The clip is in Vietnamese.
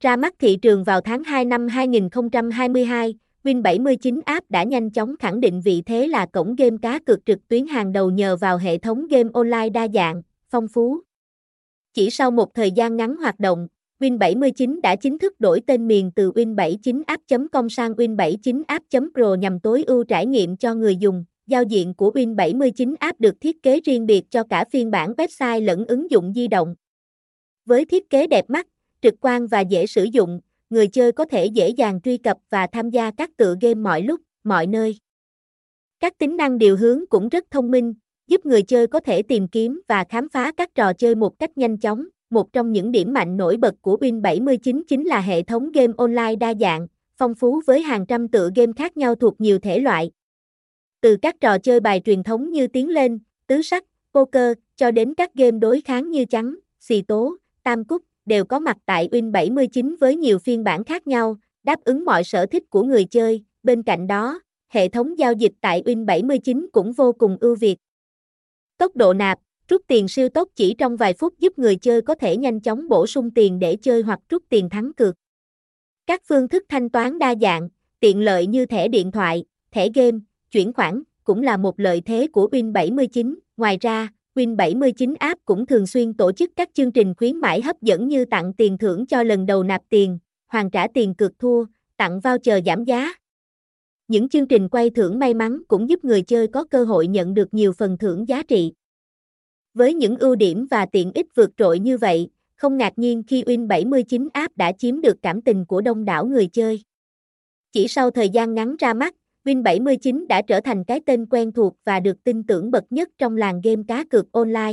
Ra mắt thị trường vào tháng 2 năm 2022, Win79 App đã nhanh chóng khẳng định vị thế là cổng game cá cược trực tuyến hàng đầu nhờ vào hệ thống game online đa dạng, phong phú. Chỉ sau một thời gian ngắn hoạt động, Win79 đã chính thức đổi tên miền từ win79app.com sang win79app.pro nhằm tối ưu trải nghiệm cho người dùng. Giao diện của Win79 App được thiết kế riêng biệt cho cả phiên bản website lẫn ứng dụng di động. Với thiết kế đẹp mắt, trực quan và dễ sử dụng, người chơi có thể dễ dàng truy cập và tham gia các tựa game mọi lúc, mọi nơi. Các tính năng điều hướng cũng rất thông minh, giúp người chơi có thể tìm kiếm và khám phá các trò chơi một cách nhanh chóng. Một trong những điểm mạnh nổi bật của Win79 chính là hệ thống game online đa dạng, phong phú với hàng trăm tựa game khác nhau thuộc nhiều thể loại. Từ các trò chơi bài truyền thống như tiến lên, tứ sắc, poker, cho đến các game đối kháng như trắng, xì tố, tam cúc, đều có mặt tại Win79 với nhiều phiên bản khác nhau, đáp ứng mọi sở thích của người chơi. Bên cạnh đó, hệ thống giao dịch tại Win79 cũng vô cùng ưu việt. Tốc độ nạp, rút tiền siêu tốc chỉ trong vài phút giúp người chơi có thể nhanh chóng bổ sung tiền để chơi hoặc rút tiền thắng cược. Các phương thức thanh toán đa dạng, tiện lợi như thẻ điện thoại, thẻ game, chuyển khoản cũng là một lợi thế của Win79. Ngoài ra, Win79 app cũng thường xuyên tổ chức các chương trình khuyến mãi hấp dẫn như tặng tiền thưởng cho lần đầu nạp tiền, hoàn trả tiền cược thua, tặng voucher giảm giá. Những chương trình quay thưởng may mắn cũng giúp người chơi có cơ hội nhận được nhiều phần thưởng giá trị. Với những ưu điểm và tiện ích vượt trội như vậy, không ngạc nhiên khi Win79 app đã chiếm được cảm tình của đông đảo người chơi. Chỉ sau thời gian ngắn ra mắt, Win79 đã trở thành cái tên quen thuộc và được tin tưởng bậc nhất trong làng game cá cược online.